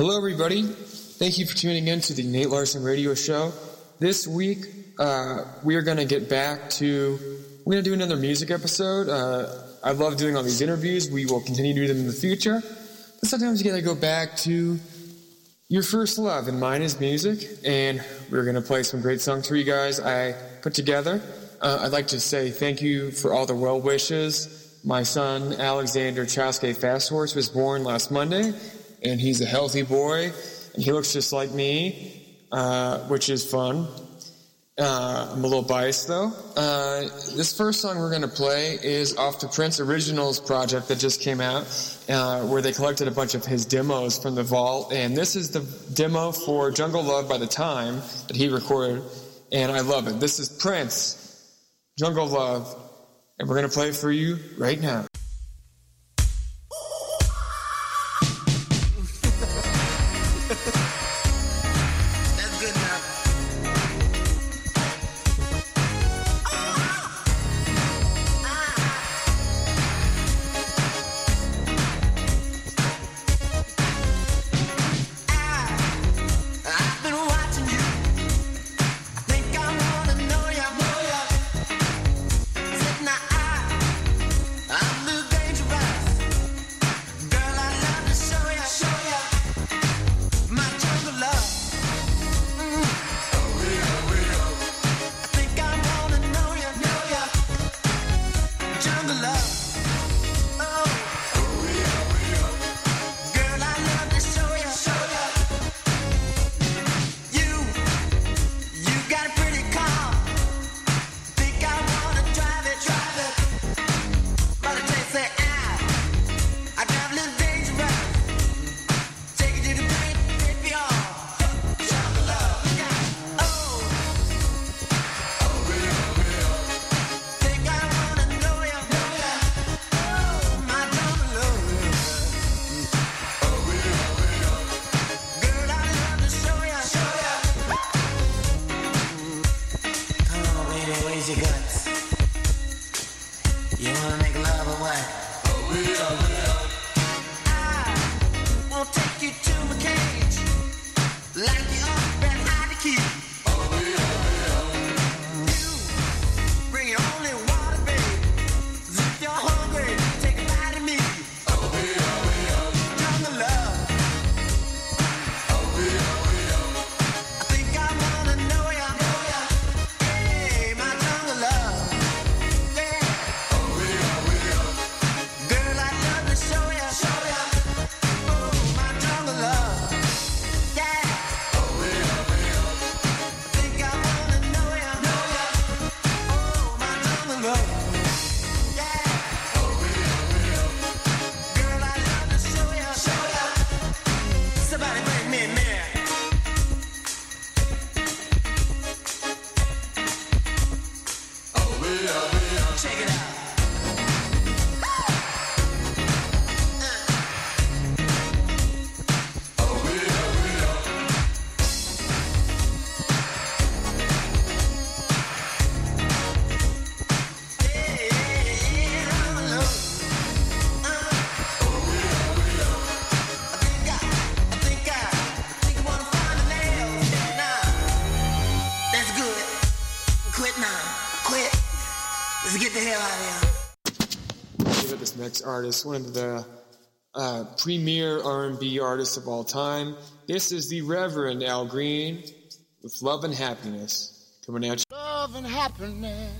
Hello, everybody. Thank you for tuning in to the Nate Larson Radio Show. This week, uh, we are going to get back to, we're going to do another music episode. Uh, I love doing all these interviews. We will continue to do them in the future. But sometimes you got to go back to your first love, and mine is music. And we're going to play some great songs for you guys I put together. Uh, I'd like to say thank you for all the well wishes. My son, Alexander Chaske Fasthorse, was born last Monday, and he's a healthy boy, and he looks just like me, uh, which is fun. Uh, I'm a little biased though. Uh, this first song we're going to play is off the Prince Originals project that just came out, uh, where they collected a bunch of his demos from the vault. And this is the demo for Jungle Love by the Time that he recorded, and I love it. This is Prince, Jungle Love, and we're going to play it for you right now. Artist, one of the uh, premier R&B artists of all time. This is the Reverend Al Green with "Love and Happiness" coming you. Love and happiness.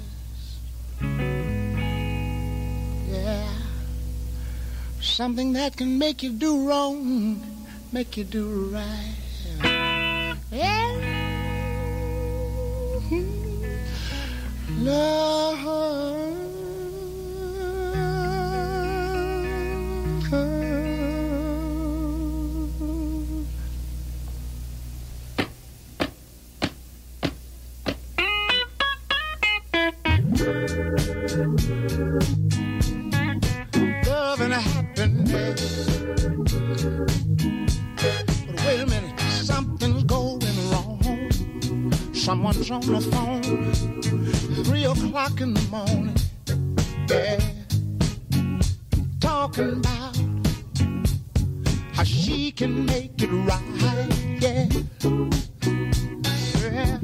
Yeah. Something that can make you do wrong, make you do right. Yeah. Love. Love and happiness. But wait a minute, something's going wrong. Someone's on the phone, three o'clock in the morning. Yeah, talking about how she can make it right. Yeah. yeah.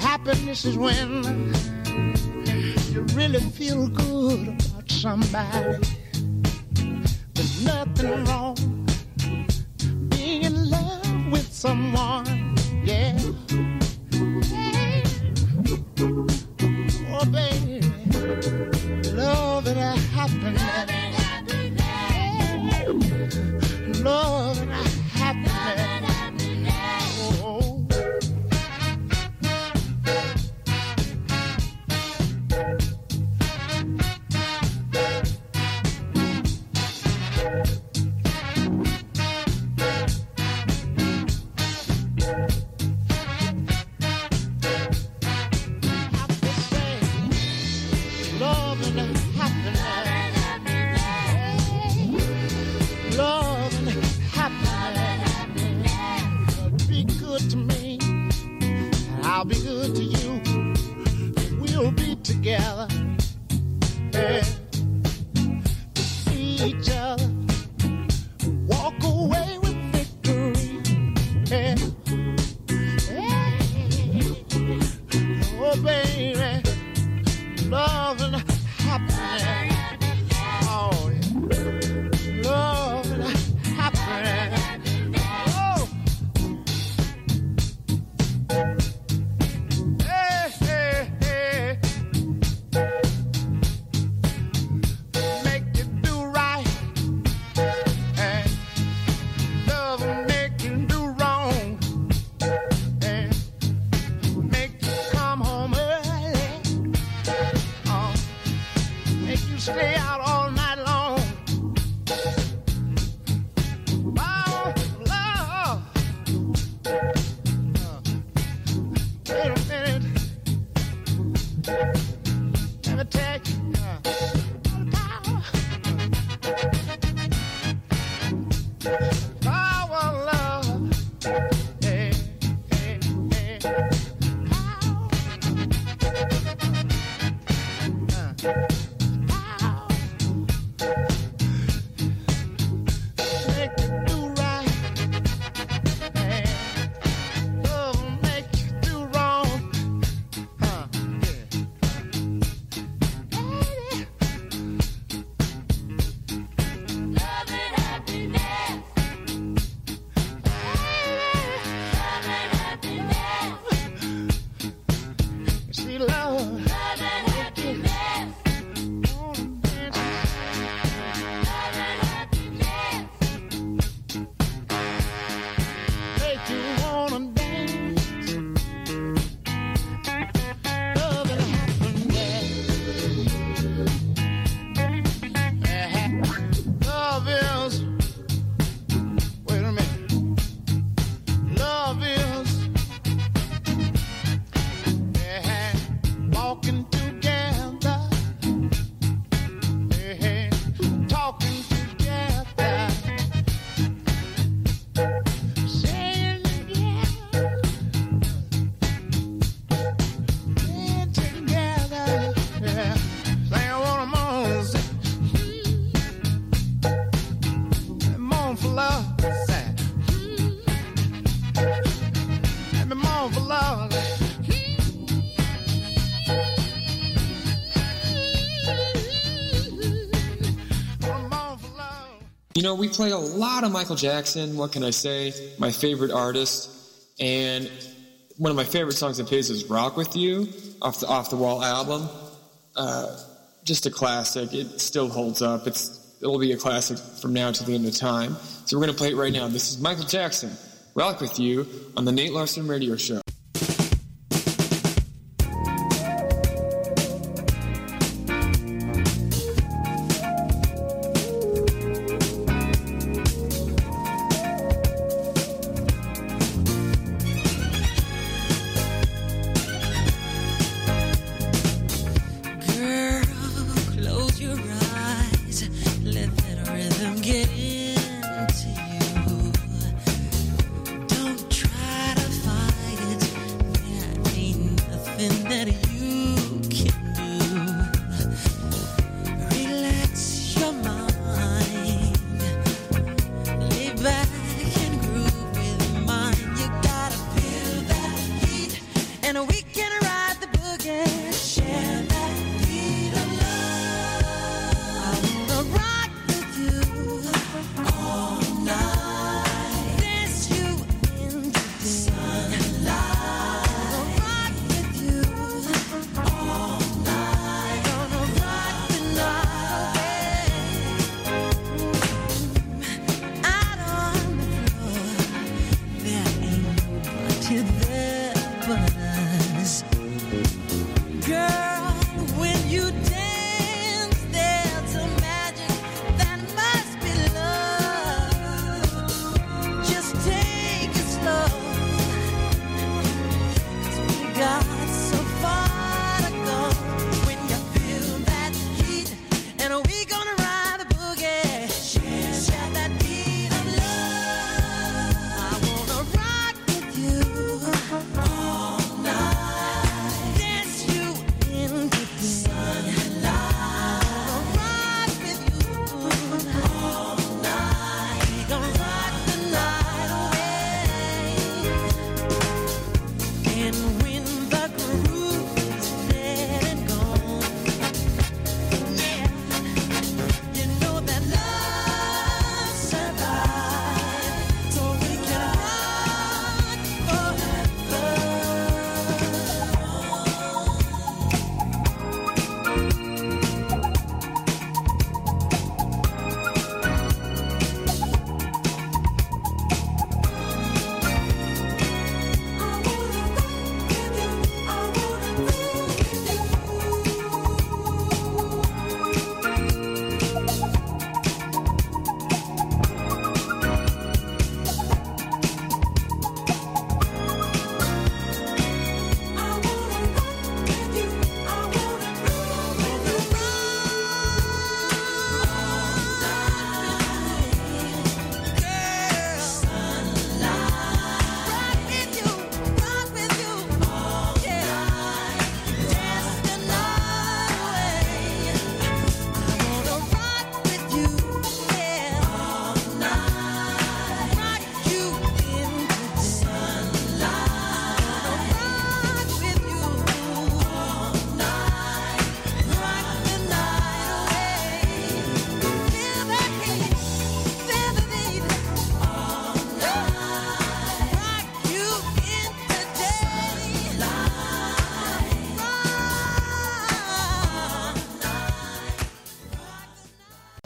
Happiness is when you really feel good about somebody. There's nothing wrong being in love with someone. Yeah. Oh, baby, love and happiness. Love You know, we play a lot of Michael Jackson. What can I say? My favorite artist, and one of my favorite songs of his is "Rock with You" off the Off the Wall album. Uh, just a classic. It still holds up. It's it'll be a classic from now to the end of time. So we're gonna play it right now. This is Michael Jackson, "Rock with You" on the Nate Larson Radio Show.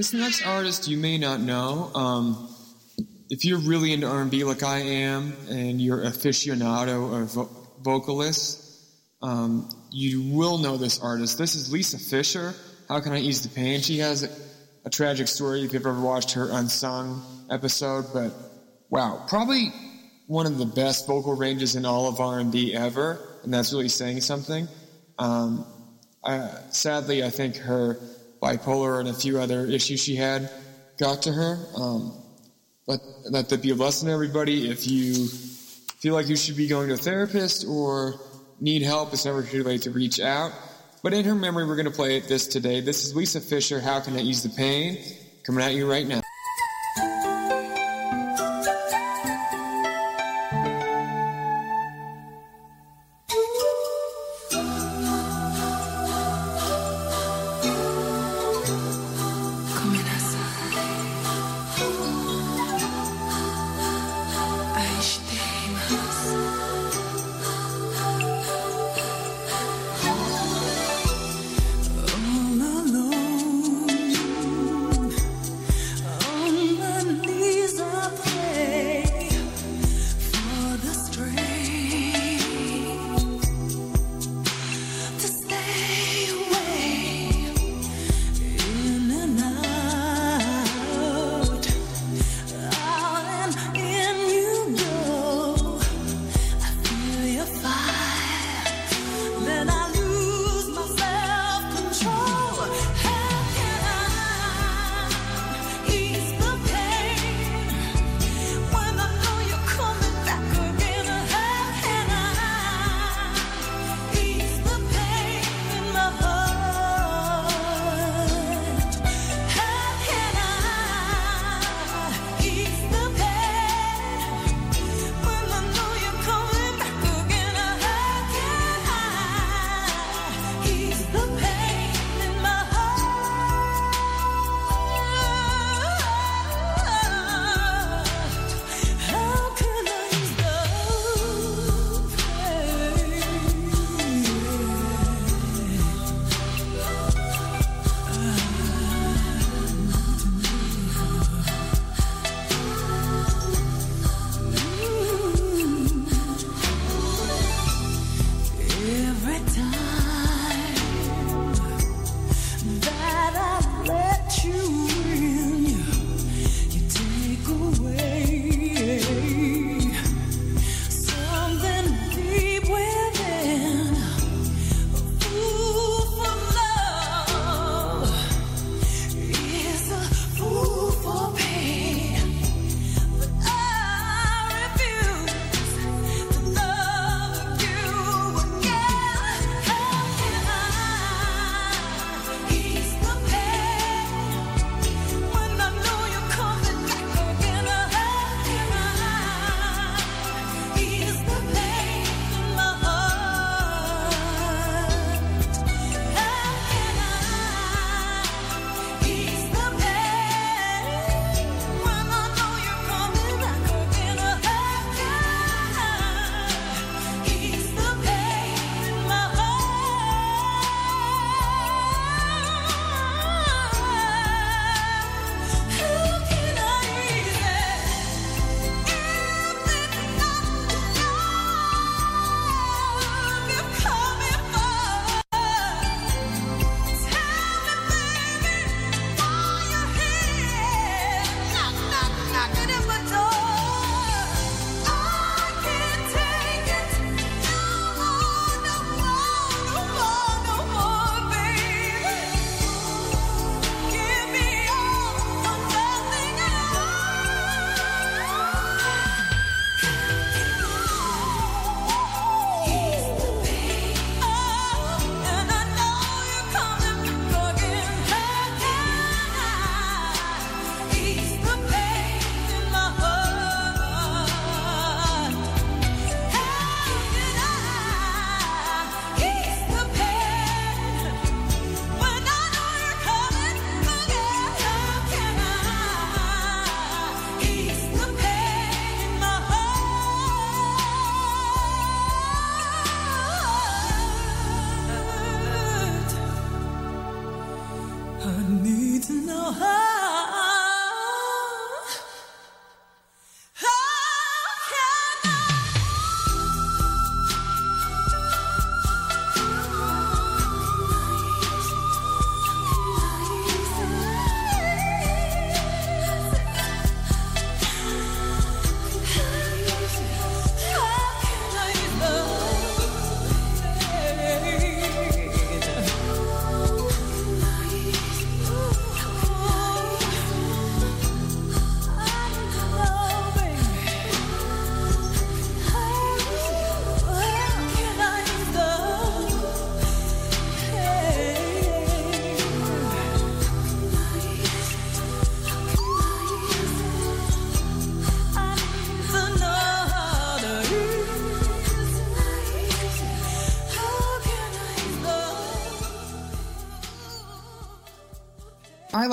This next artist you may not know. Um, if you're really into R&B like I am, and you're aficionado of vo- vocalist, um, you will know this artist. This is Lisa Fischer. How can I ease the pain? She has a, a tragic story. If you've ever watched her unsung episode, but wow, probably one of the best vocal ranges in all of R&B ever, and that's really saying something. Um, I, sadly, I think her bipolar and a few other issues she had got to her. Um, let, let that be a lesson to everybody. If you feel like you should be going to a therapist or need help, it's never too late to reach out. But in her memory, we're going to play this today. This is Lisa Fischer, How Can I Ease the Pain? Coming at you right now.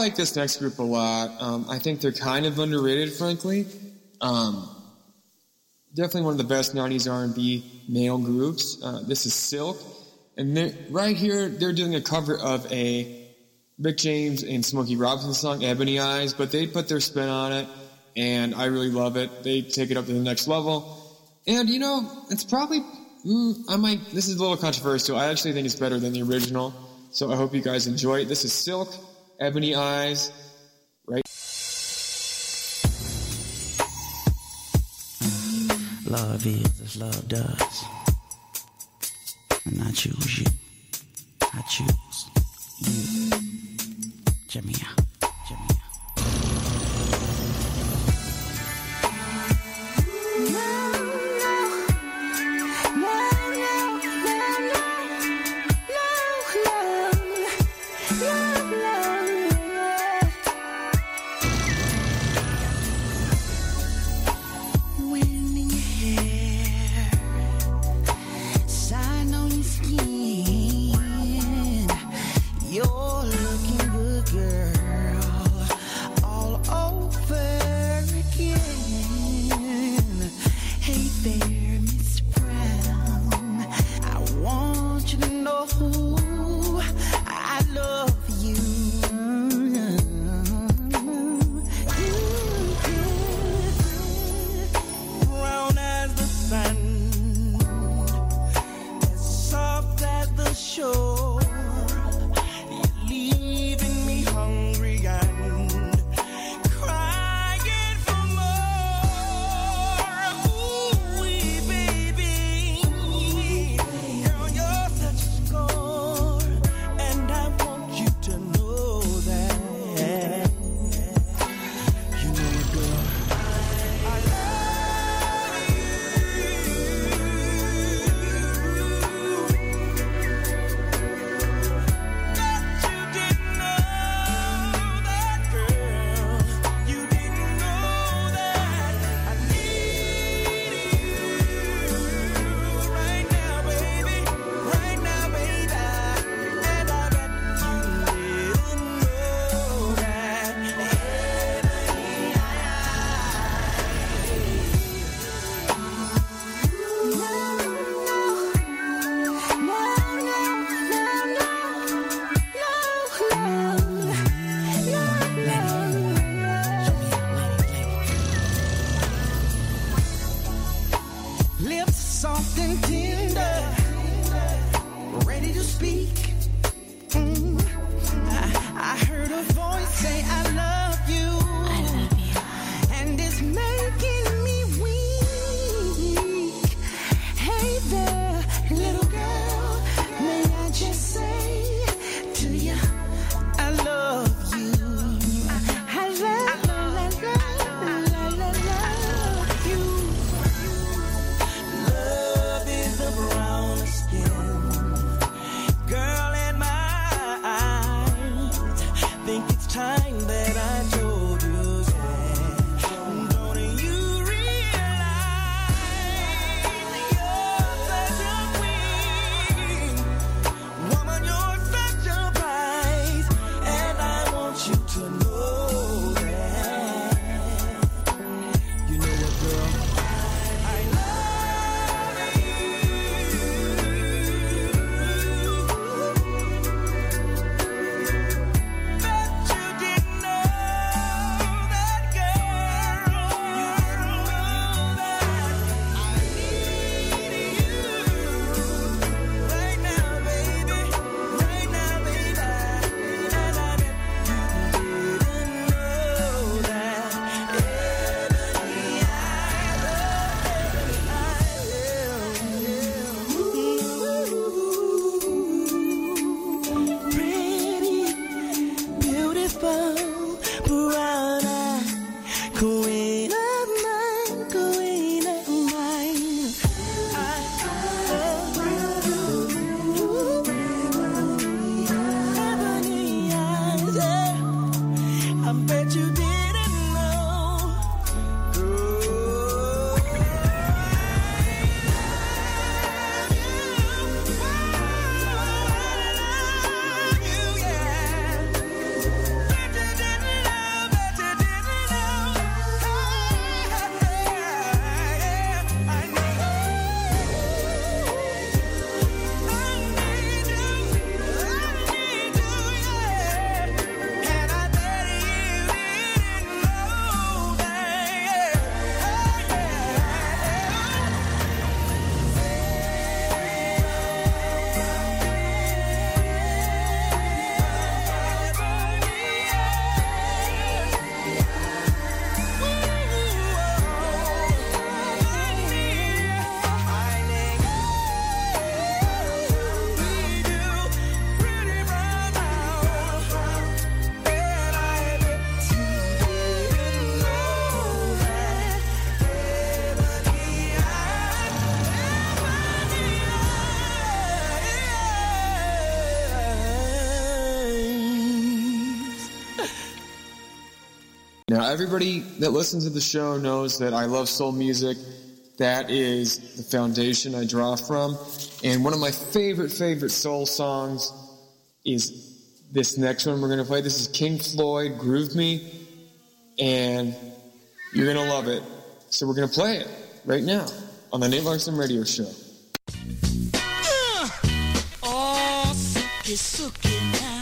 Like this next group a lot. Um, I think they're kind of underrated, frankly. Um, definitely one of the best '90s R&B male groups. Uh, this is Silk, and right here they're doing a cover of a Rick James and Smokey Robinson song, Ebony Eyes, but they put their spin on it, and I really love it. They take it up to the next level. And, you know, it's probably, mm, I might, this is a little controversial. I actually think it's better than the original, so I hope you guys enjoy it. This is Silk, Ebony Eyes, right? Love is as love does. And I choose you. I choose you. Jamia. Jamia. tonight. Everybody that listens to the show knows that I love soul music. That is the foundation I draw from. And one of my favorite, favorite soul songs is this next one we're going to play. This is King Floyd, Groove Me. And you're going to love it. So we're going to play it right now on the Nate Larson Radio Show. Oh, suki, suki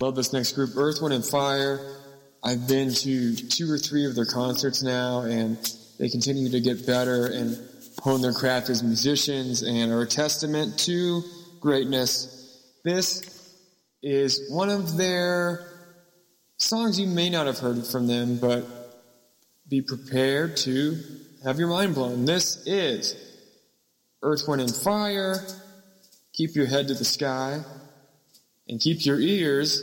Love this next group, Earth, Wind, and Fire. I've been to two or three of their concerts now, and they continue to get better and hone their craft as musicians and are a testament to greatness. This is one of their songs you may not have heard from them, but be prepared to have your mind blown. This is Earth, Wind, and Fire. Keep your head to the sky and keep your ears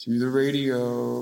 to the radio.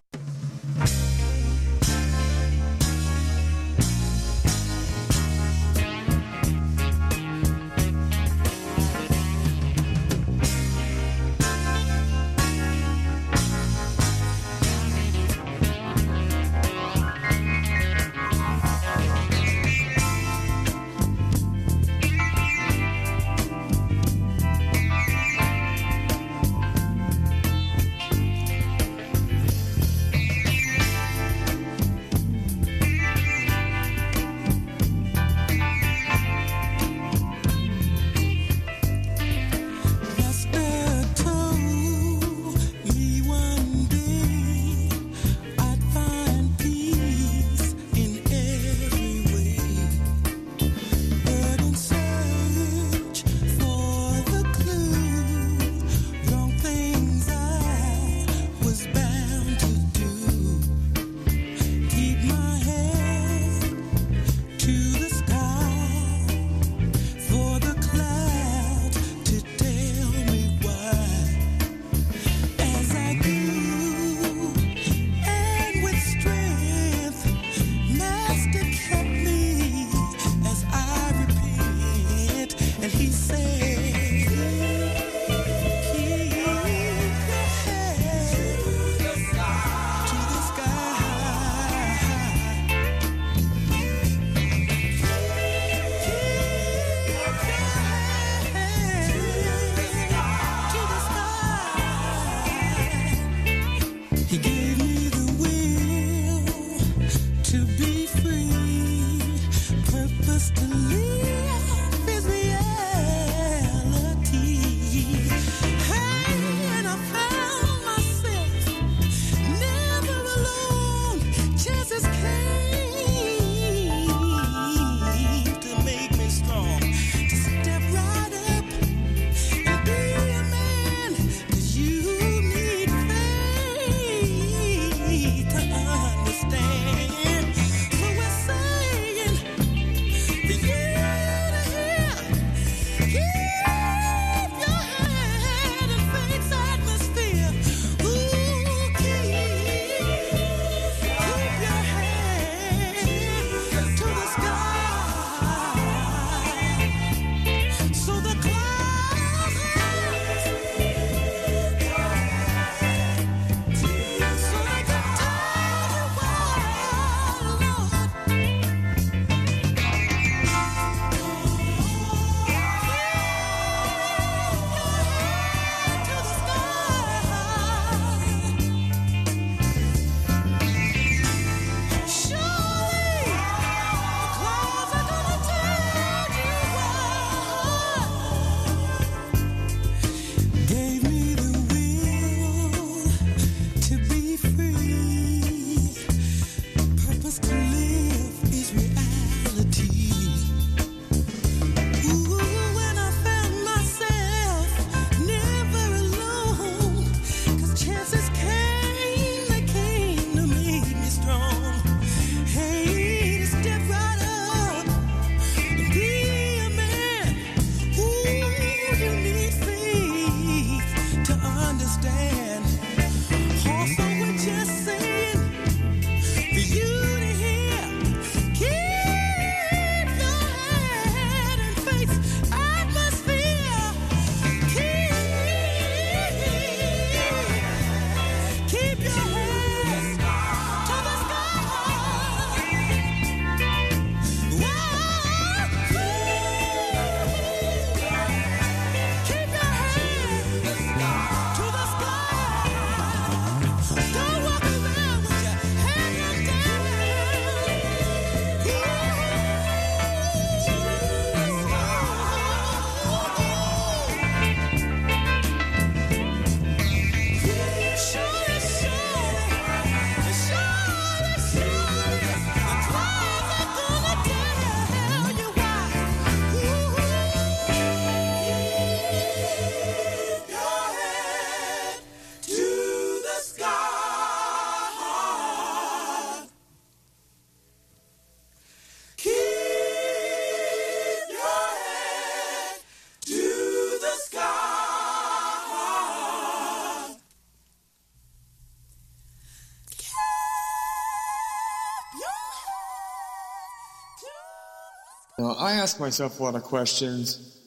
I ask myself a lot of questions,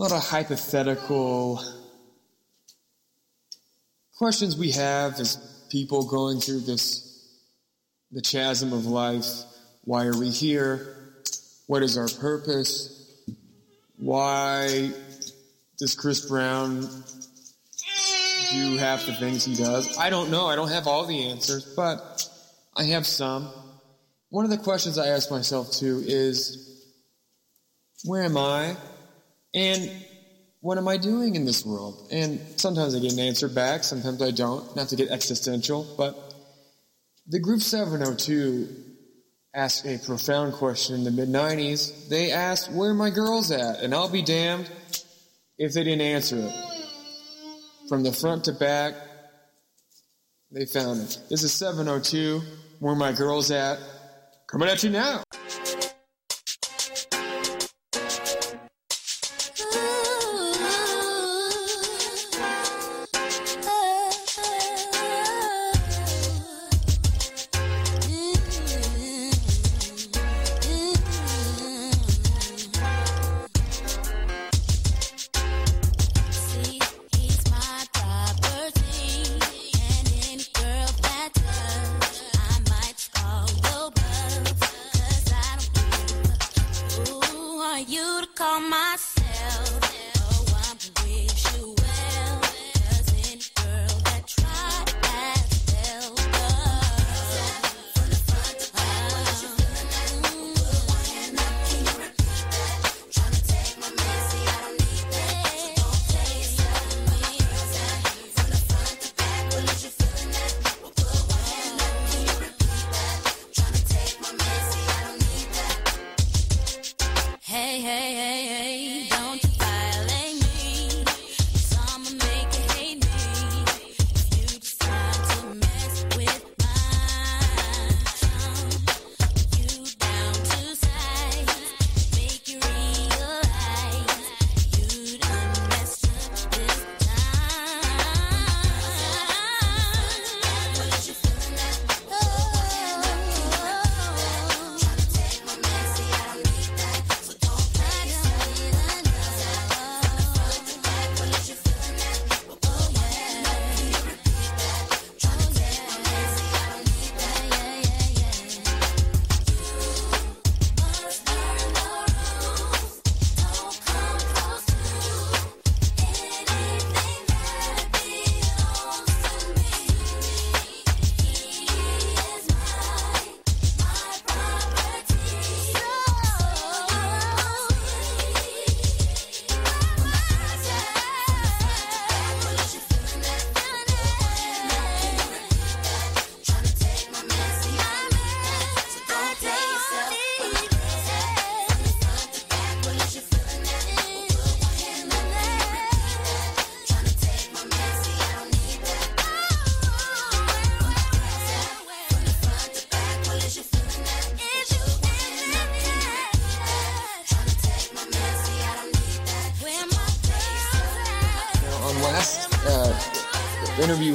a lot of hypothetical questions we have as people going through this, the chasm of life. Why are we here? What is our purpose? Why does Chris Brown do half the things he does? I don't know. I don't have all the answers, but I have some. One of the questions I ask myself too is where am I? And what am I doing in this world? And sometimes I get an answer back, sometimes I don't. Not to get existential, but the group 702 asked a profound question in the mid 90s. They asked, Where are my girls at? And I'll be damned if they didn't answer it. From the front to back, they found it. This is 702. Where are my girls at? Coming at you now.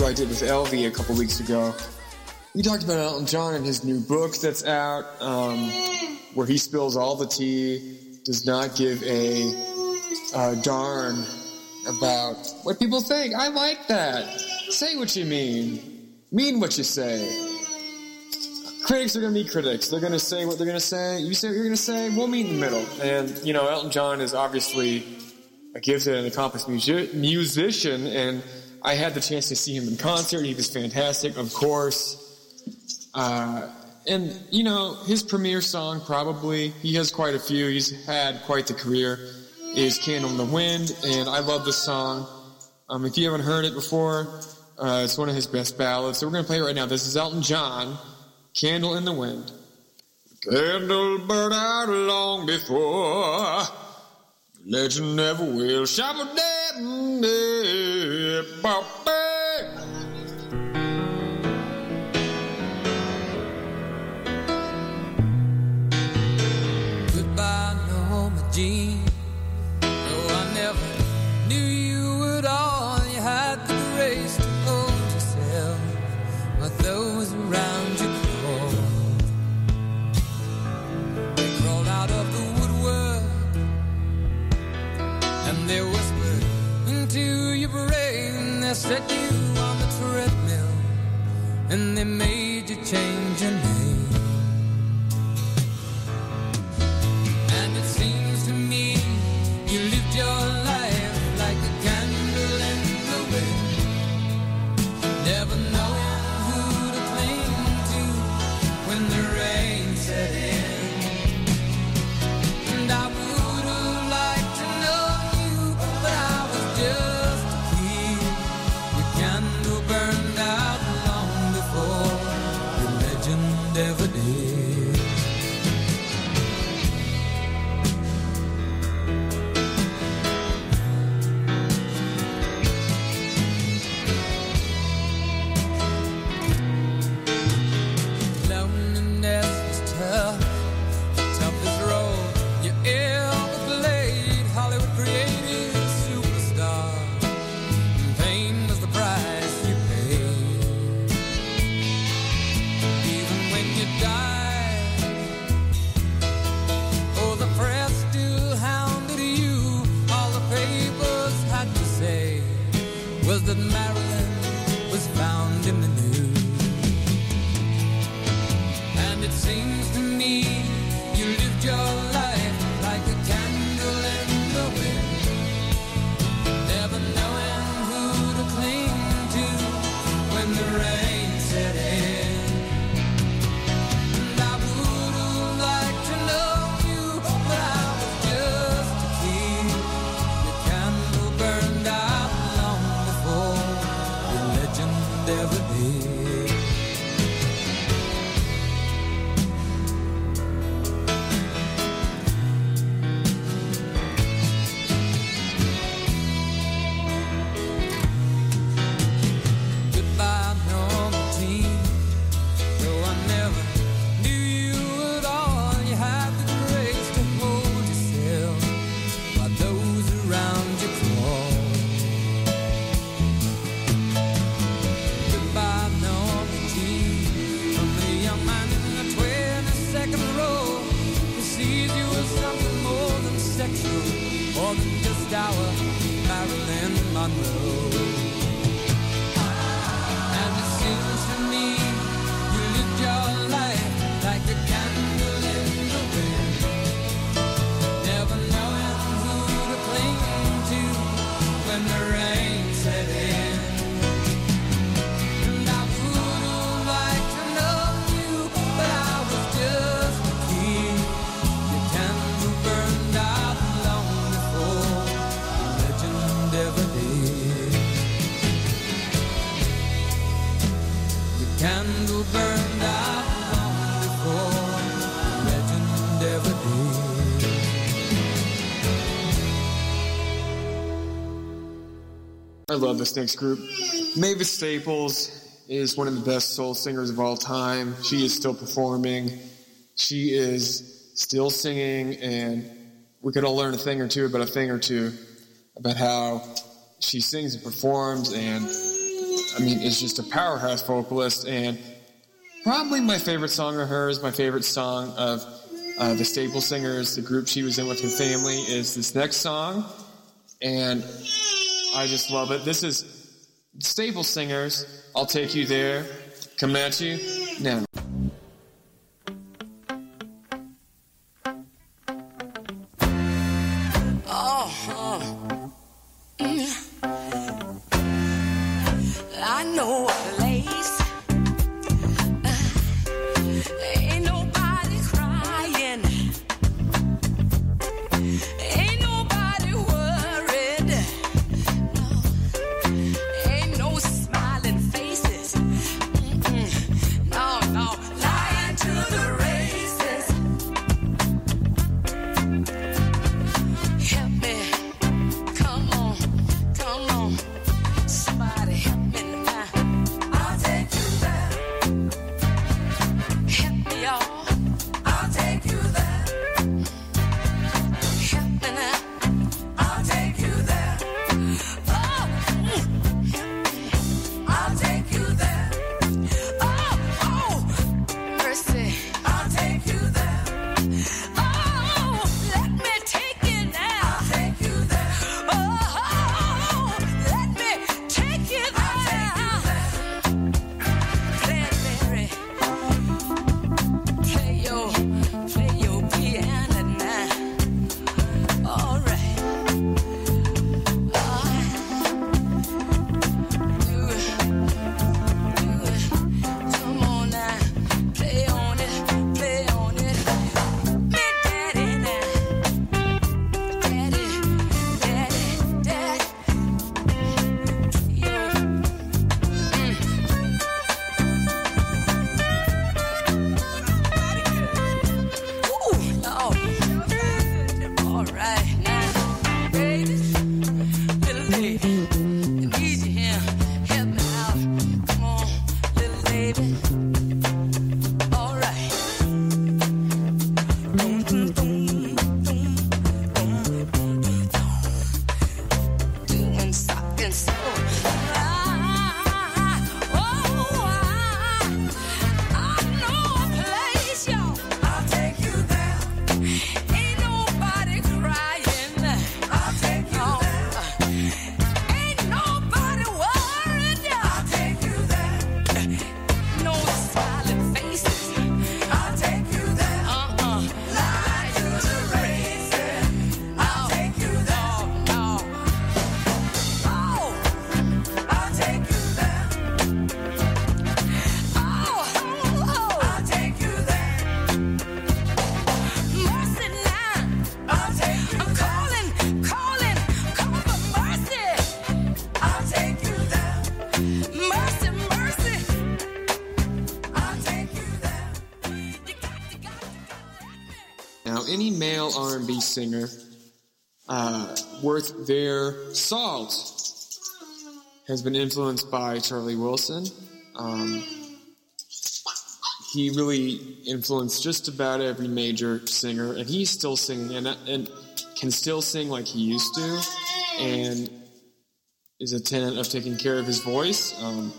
I did with Elvie a couple weeks ago, we talked about Elton John and his new book that's out, um, where he spills all the tea, does not give a uh, darn about what people think. I like that. Say what you mean. Mean what you say. Critics are going to be critics. They're going to say what they're going to say. You say what you're going to say. We'll meet in the middle. And, you know, Elton John is obviously a gifted and accomplished musi- musician, and I had the chance to see him in concert. He was fantastic, of course. Uh, and, you know, his premiere song, probably, he has quite a few. He's had quite the career, is Candle in the Wind, and I love this song. Um, if you haven't heard it before, uh, it's one of his best ballads. So we're going to play it right now. This is Elton John, Candle in the Wind. Candle burned out long before. Legend never will. Shabba candle burned out long before legend ever did. I love this next group. Mavis Staples is one of the best soul singers of all time. She is still performing. She is still singing, and we could all learn a thing or two about a thing or two about how she sings and performs. And I mean, is just a powerhouse vocalist, and probably my favorite song of hers, my favorite song of uh, the Staple Singers, the group she was in with her family, is this next song, and I just love it. This is Staple Singers. I'll take you there. Come at you now. Singer uh, worth their salt has been influenced by Charlie Wilson. Um, he really influenced just about every major singer, and he's still singing and, and can still sing like he used to, and is a tenant of taking care of his voice. Um,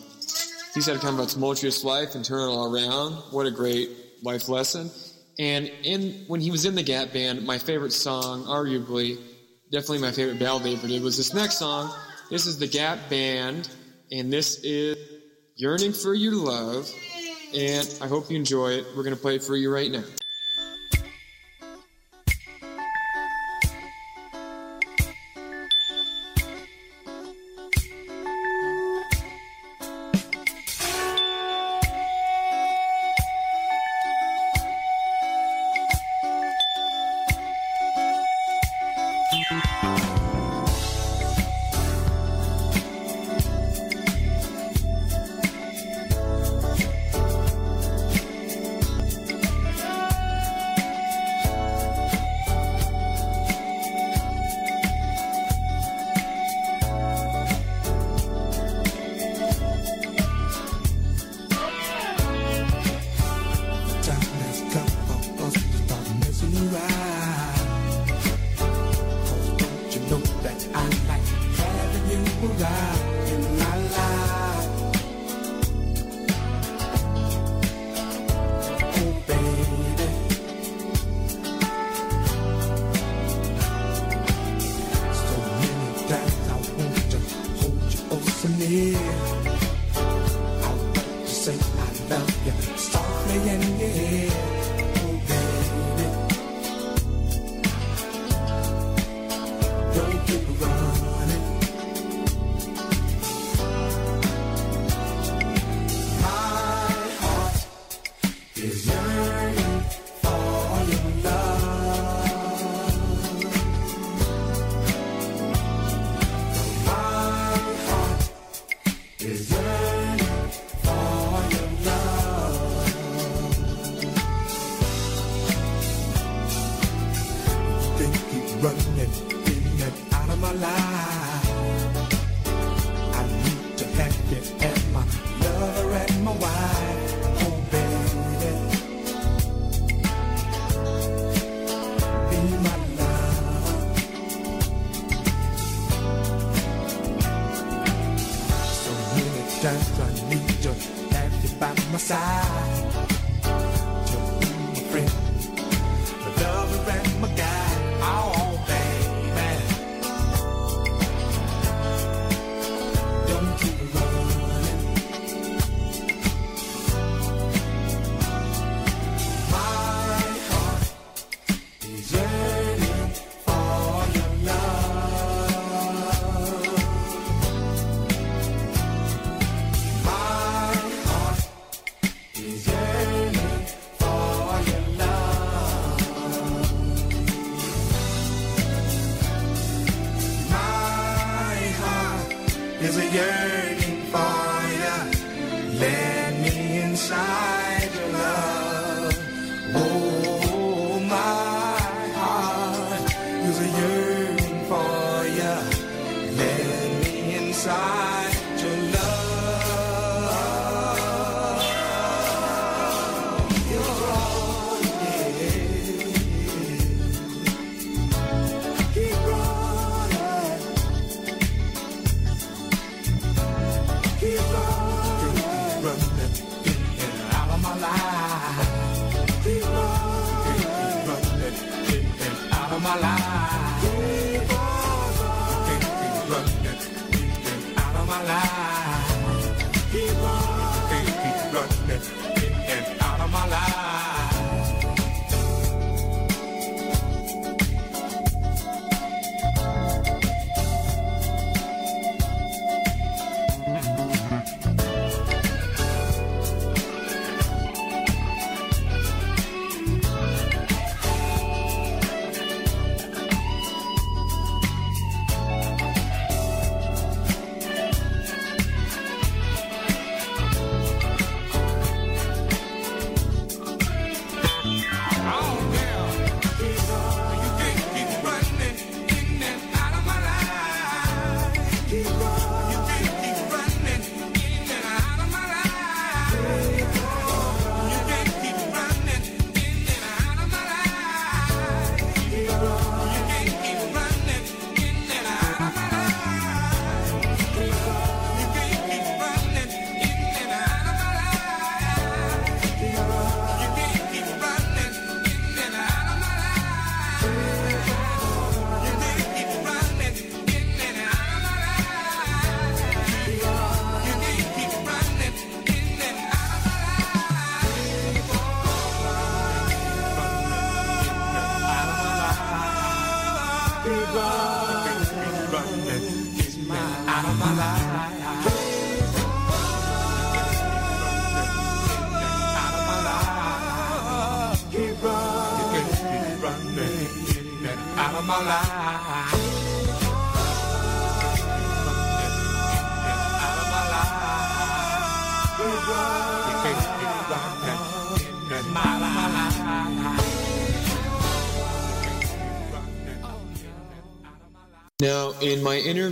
he's had kind of a tumultuous life and turn it all around. What a great life lesson. And in when he was in the Gap Band, my favorite song, arguably, definitely my favorite ballad they ever did, was this next song. This is the Gap Band, and this is Yearning for Your Love. And I hope you enjoy it. We're going to play it for you right now.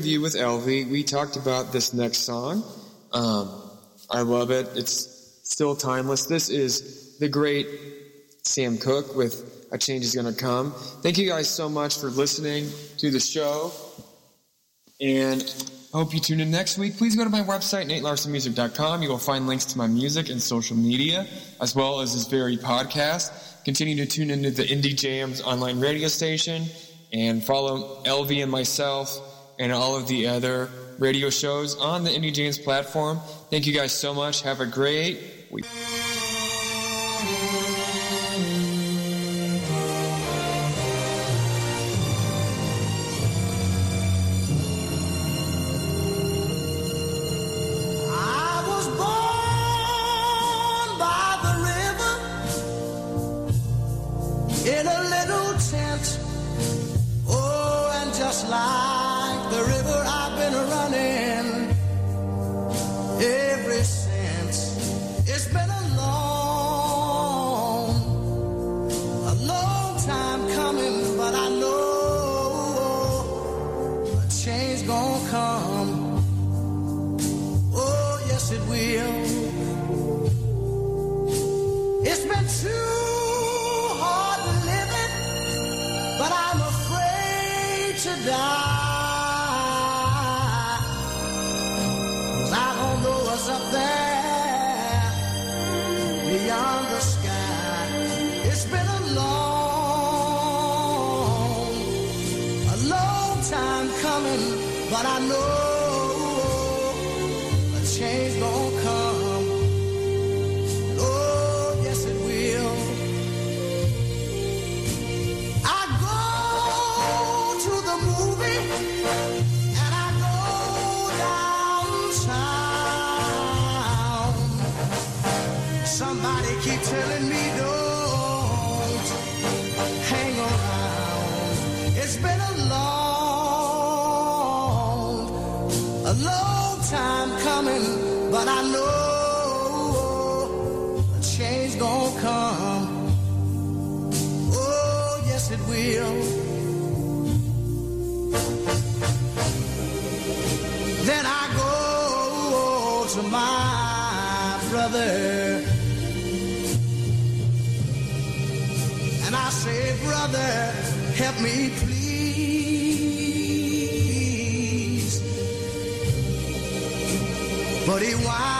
Interview with Elvie, we talked about this next song. Um, I love it. It's still timeless. This is the great Sam Cooke with A Change Is Gonna Come. Thank you guys so much for listening to the show. And hope you tune in next week. Please go to my website, natelarsonmusic.com. You will find links to my music and social media, as well as this very podcast. Continue to tune into the Indie Jams online radio station and follow LV and myself and all of the other radio shows on the Indie Jams platform. Thank you guys so much. Have a great week. Somebody keep telling me don't hang around. It's been a long, a long time coming, but I know. Help me please. But he why?